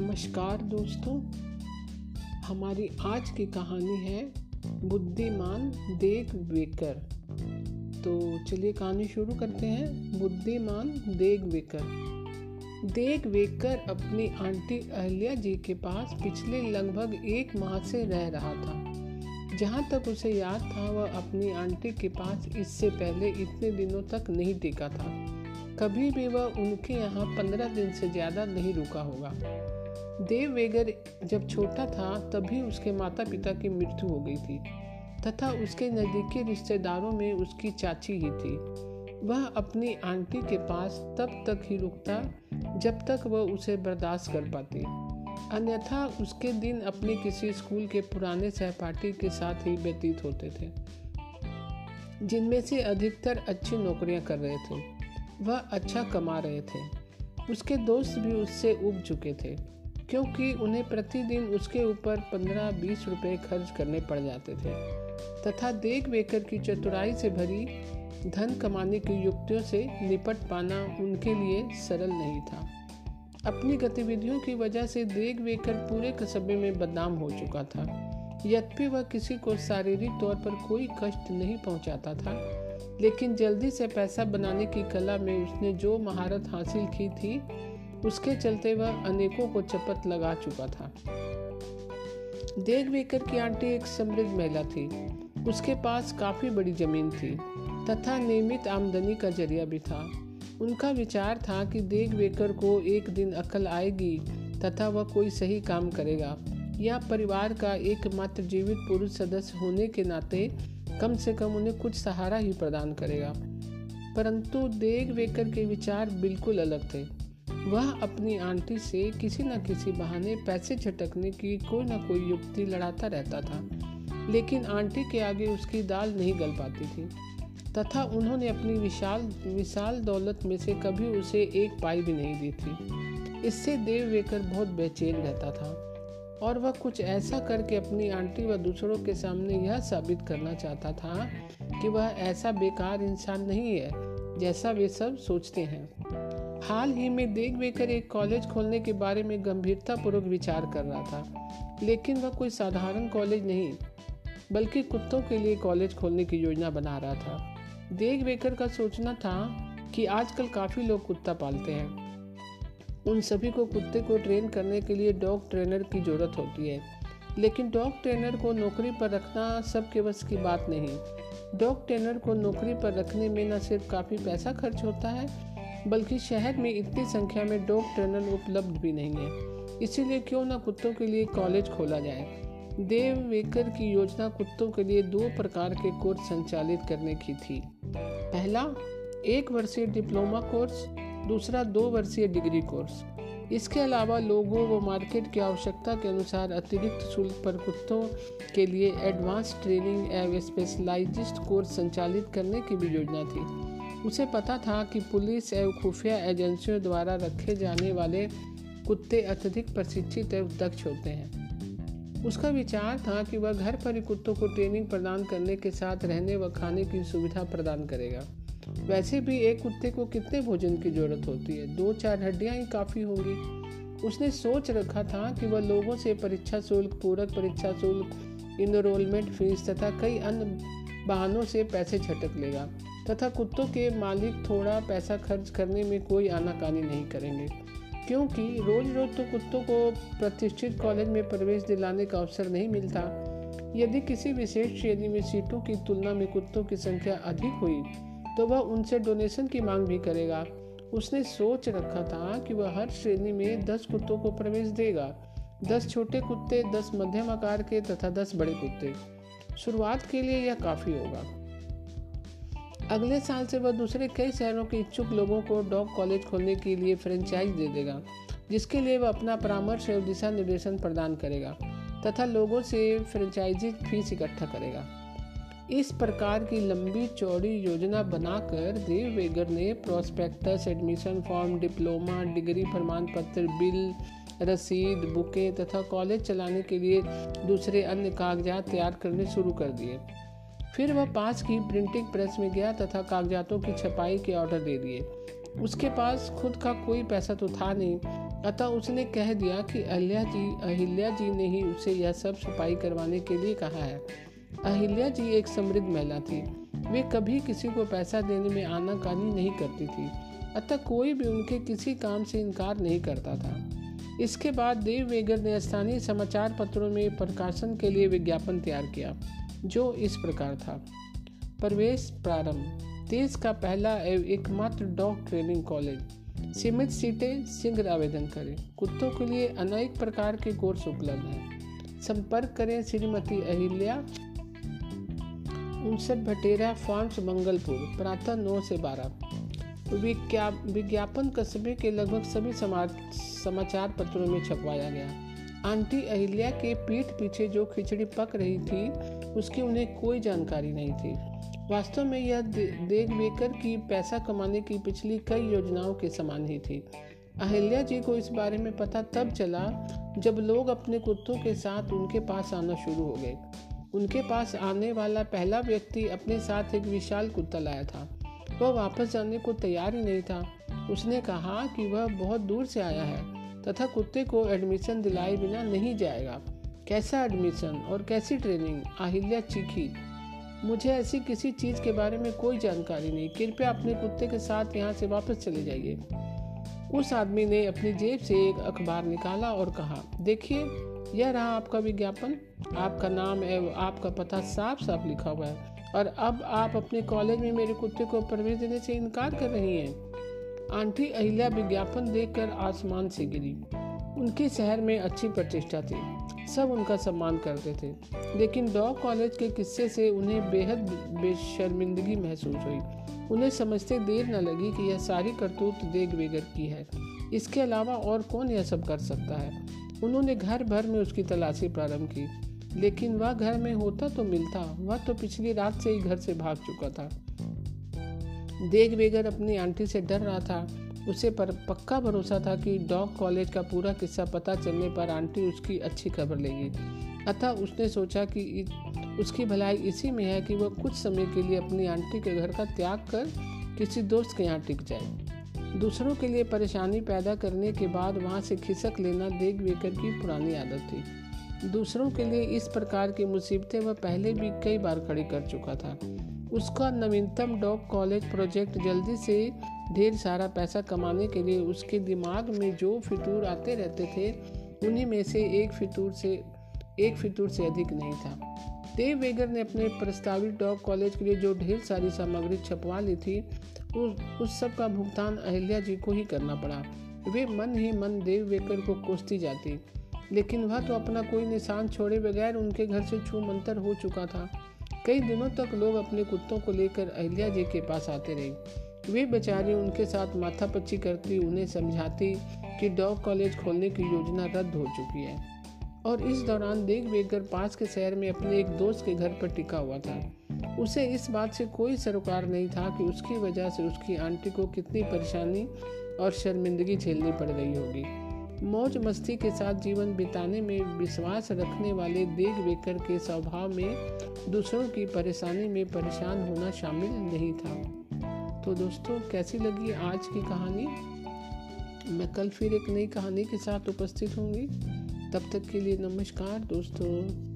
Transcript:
नमस्कार दोस्तों। हमारी आज की कहानी है बुद्धिमान देग वेकर। तो चलिए कहानी शुरू करते हैं। बुद्धिमान देग वेकर। देग वेकर अपनी आंटी अहल्या जी के पास पिछले लगभग एक माह से रह रहा था। जहाँ तक उसे याद था, वह अपनी आंटी के पास इससे पहले इतने दिनों तक नहीं टिका था। कभी भी वह उनके यहाँ पंद्रह दिन से ज़्यादा नहीं रुका होगा। देव वेगर जब छोटा था, तभी उसके माता पिता की मृत्यु हो गई थी, तथा उसके नज़दीकी रिश्तेदारों में उसकी चाची ही थी। वह अपनी आंटी के पास तब तक ही रुकता, जब तक वह उसे बर्दाश्त कर पाती। अन्यथा उसके दिन अपने किसी स्कूल के पुराने सहपाठी के साथ ही व्यतीत होते थे, जिनमें से अधिकतर अच्छी नौकरियाँ कर रहे थे। वह अच्छा कमा रहे थे। उसके दोस्त भी उससे उब चुके थे। क्योंकि उन्हें प्रतिदिन उसके ऊपर पंद्रह बीस रुपए खर्च करने पड़ जाते थे। तथा देख वेकर की चतुराई से भरी धन कमाने की युक्तियों से निपट पाना उनके लिए सरल नहीं था। अपनी गतिविधियों की वजह से देख वेकर पूरे कस्बे में बदनाम हो चुका था। यद्यपि वह किसी को शारीरिक तौर पर कोई कष्ट नहीं पहुंचाता था, लेकिन जल्दी से पैसा बनाने की कला में उसने जो महारत हासिल की थी उसके चलते वह अनेकों को चपत लगा चुका था। देख वेकर की आंटी एक समृद्ध महिला थी। उसके पास काफ़ी बड़ी ज़मीन थी, तथा नियमित आमदनी का ज़रिया भी था। उनका विचार था कि देख वेकर को एक दिन अकल आएगी, तथा वह कोई सही काम करेगा। या परिवार का एकमात्र जीवित पुरुष सदस्य होने के नाते कम से कम उन्हें कुछ सहारा ही प्रदान करेगा। परंतु देग वेकर के विचार बिल्कुल अलग थे। वह अपनी आंटी से किसी न किसी बहाने पैसे झटकने की कोई न कोई युक्ति लड़ाता रहता था, लेकिन आंटी के आगे उसकी दाल नहीं गल पाती थी। तथा उन्होंने अपनी विशाल विशाल दौलत में से कभी उसे एक पाई भी नहीं दी थी। इससे देव वेकर बहुत बेचैन रहता था, और वह कुछ ऐसा करके अपनी आंटी व दूसरों के सामने यह साबित करना चाहता था कि वह ऐसा बेकार इंसान नहीं है, जैसा वे सब सोचते हैं। हाल ही में देख बेकर एक कॉलेज खोलने के बारे में गंभीरतापूर्वक विचार कर रहा था, लेकिन वह कोई साधारण कॉलेज नहीं, बल्कि कुत्तों के लिए कॉलेज खोलने की योजना बना रहा था। देख बेकर का सोचना था कि आजकल काफ़ी लोग कुत्ता पालते हैं। उन सभी को कुत्ते को ट्रेन करने के लिए डॉग ट्रेनर की ज़रूरत होती है, लेकिन डॉग ट्रेनर को नौकरी पर रखना सबके बस की बात नहीं। डॉग ट्रेनर को नौकरी पर रखने में न सिर्फ़ काफ़ी पैसा खर्च होता है बल्कि शहर में इतनी संख्या में डॉग ट्रेनर उपलब्ध भी नहीं है। इसीलिए क्यों ना कुत्तों के लिए कॉलेज खोला जाए? देव वेकर की योजना कुत्तों के लिए दो प्रकार के कोर्स संचालित करने की थी। पहला, एक वर्षीय डिप्लोमा कोर्स, दूसरा दो वर्षीय डिग्री कोर्स। इसके अलावा लोगों व मार्केट की आवश्यकता के अनुसार अतिरिक्त शुल्क पर कुत्तों के लिए एडवांस ट्रेनिंग एवं स्पेशलाइज्ड कोर्स संचालित करने की भी योजना थी। उसे पता था कि पुलिस एवं खुफिया एजेंसियों द्वारा रखे जाने वाले कुत्ते अत्यधिक प्रशिक्षित एवं दक्ष होते हैं। उसका विचार था कि वह घर पर ही कुत्तों को ट्रेनिंग प्रदान करने के साथ रहने व खाने की सुविधा प्रदान करेगा। वैसे भी एक कुत्ते को कितने भोजन की ज़रूरत होती है? दो चार हड्डियाँ ही काफ़ी होंगी। उसने सोच रखा था कि वह लोगों से परीक्षा शुल्क, पूरक परीक्षा शुल्क इनरोलमेंट फ़ीस तथा कई अन्य बहानों से पैसे झटक लेगा। तथा कुत्तों के मालिक थोड़ा पैसा खर्च करने में कोई आनाकानी नहीं करेंगे। क्योंकि रोज रोज तो कुत्तों को प्रतिष्ठित कॉलेज में प्रवेश दिलाने का अवसर नहीं मिलता। यदि किसी विशेष श्रेणी में सीटों की तुलना में कुत्तों की संख्या अधिक हुई तो वह उनसे डोनेशन की मांग भी करेगा। उसने सोच रखा था कि वह हर श्रेणी में दस कुत्तों को प्रवेश देगा। दस छोटे कुत्ते, दस मध्यम आकार के तथा दस बड़े कुत्ते। शुरुआत के लिए यह काफ़ी होगा। अगले साल से वह दूसरे कई शहरों के इच्छुक लोगों को डॉग कॉलेज खोलने के लिए फ्रेंचाइज दे देगा, जिसके लिए वह अपना परामर्श एवं दिशा निर्देशन प्रदान करेगा, तथा लोगों से फ्रेंचाइजी फ़ीस इकट्ठा करेगा। इस प्रकार की लंबी चौड़ी योजना बनाकर देव वेगर ने prospectus admission form diploma degree प्रमाण पत्र बिल रसीद बुकें तथा कॉलेज चलाने के लिए दूसरे अन्य कागजात तैयार करने शुरू कर दिए। फिर वह पास की प्रिंटिंग प्रेस में गया तथा कागजातों की छपाई के ऑर्डर दे दिए। उसके पास खुद का कोई पैसा तो था नहीं, अतः उसने कह दिया कि अहिल्या जी अहिल्या जी ने ही उसे यह सब सफ़ाई करवाने के लिए कहा है। अहिल्या जी एक समृद्ध महिला थी। वे कभी किसी को पैसा देने में आनाकानी नहीं करती थी, अतः कोई भी उनके किसी काम से इनकार नहीं करता था। इसके बाद देव वेगर ने स्थानीय समाचार पत्रों में प्रकाशन के लिए विज्ञापन तैयार किया। जो इस प्रकार था। प्रवेश प्रारंभ। देश का पहला एवं एकमात्र डॉग ट्रेनिंग कॉलेज। सीमित सीटें, शीघ्र आवेदन करें। कुत्तों के लिए अनेक प्रकार के कोर्स उपलब्ध हैं। संपर्क करें श्रीमती अहिल्या। उनसठ भटेरा, फार्म्स, मंगलपुर। प्रातः नौ से बारह। विज्ञापन कस्बे के लगभग सभी समाचार पत्रों में छपवाया गया। आंटी अहिल्या के पीठ पीछे जो खिचड़ी पक रही थी, उसकी उन्हें कोई जानकारी नहीं थी। वास्तव में यह देख बेकर की पैसा कमाने की पिछली कई योजनाओं के समान ही थी। अहिल्या जी को इस बारे में पता तब चला, जब लोग अपने कुत्तों के साथ उनके पास आना शुरू हो गए। उनके पास आने वाला पहला व्यक्ति अपने साथ एक विशाल कुत्ता लाया था। वह वापस जाने को तैयार ही नहीं था। उसने कहा कि वह बहुत दूर से आया है। तथा कुत्ते को एडमिशन दिलाए बिना नहीं जाएगा। कैसा एडमिशन और कैसी ट्रेनिंग अहिल्या चीखी। मुझे ऐसी किसी चीज़ के बारे में कोई जानकारी नहीं। कृपया अपने कुत्ते के साथ यहाँ से वापस चले जाइए। उस आदमी ने अपनी जेब से एक अखबार निकाला और कहा, देखिए, यह रहा आपका विज्ञापन। आपका नाम एवं आपका पता साफ़ साफ़ लिखा हुआ है। और अब आप अपने कॉलेज में मेरे कुत्ते को प्रवेश देने से इनकार कर रही हैं। आंटी अहिल्या विज्ञापन देखकर आसमान से गिरी। उनके शहर में अच्छी प्रतिष्ठा थी। सब उनका सम्मान करते थे। लेकिन डॉग कॉलेज के किस्से से उन्हें बेहद बेशर्मिंदगी महसूस हुई। उन्हें समझते देर न लगी कि यह सारी करतूत देग बेगर की है। इसके अलावा और कौन यह सब कर सकता है? उन्होंने घर भर में उसकी तलाशी प्रारंभ की। लेकिन वह घर में होता तो मिलता, वह तो पिछली रात से ही घर से भाग चुका था। देग बेगर अपनी आंटी से डर रहा था। उसे पर पक्का भरोसा था कि डॉग कॉलेज का पूरा किस्सा पता चलने पर आंटी उसकी अच्छी खबर लेगी। अतः उसने सोचा कि उसकी भलाई इसी में है कि वह कुछ समय के लिए अपनी आंटी के घर का त्याग कर किसी दोस्त के यहाँ टिक जाए। दूसरों के लिए परेशानी पैदा करने के बाद वहाँ से खिसक लेना देख बेकर की पुरानी आदत थी। दूसरों के लिए इस प्रकार की मुसीबतें वह पहले भी कई बार खड़ी कर चुका था। उसका नवीनतम डॉग कॉलेज प्रोजेक्ट जल्दी से ढेर सारा पैसा कमाने के लिए उसके दिमाग में जो फितूर आते रहते थे, उन्हीं में से एक फितूर से, एक फितूर से अधिक नहीं था। देव वेगर ने अपने प्रस्तावित डॉग कॉलेज के लिए जो ढेर सारी सामग्री छपवा ली थी उस उस सब का भुगतान अहिल्या जी को ही करना पड़ा। वे मन ही मन देव वेगर को कोसती जाती, लेकिन वह तो अपना कोई निशान छोड़े बगैर उनके घर से छू मंतर हो चुका था। कई दिनों तक लोग अपने कुत्तों को लेकर अहिल्या जी के पास आते रहे। वे बेचारी उनके साथ माथापच्ची करती, उन्हें समझाती कि डॉग कॉलेज खोलने की योजना रद्द हो चुकी है। और इस दौरान देख बेकर पास के शहर में अपने एक दोस्त के घर पर टिका हुआ था। उसे इस बात से कोई सरोकार नहीं था कि उसकी वजह से उसकी आंटी को कितनी परेशानी और शर्मिंदगी झेलनी पड़ रही होगी। मौज मस्ती के साथ जीवन बिताने में विश्वास रखने वाले देख बेकर के स्वभाव में दूसरों की परेशानी में परेशान होना शामिल नहीं था। तो दोस्तों, कैसी लगी आज की कहानी? मैं कल फिर एक नई कहानी के साथ उपस्थित होंगी। तब तक के लिए नमस्कार दोस्तों।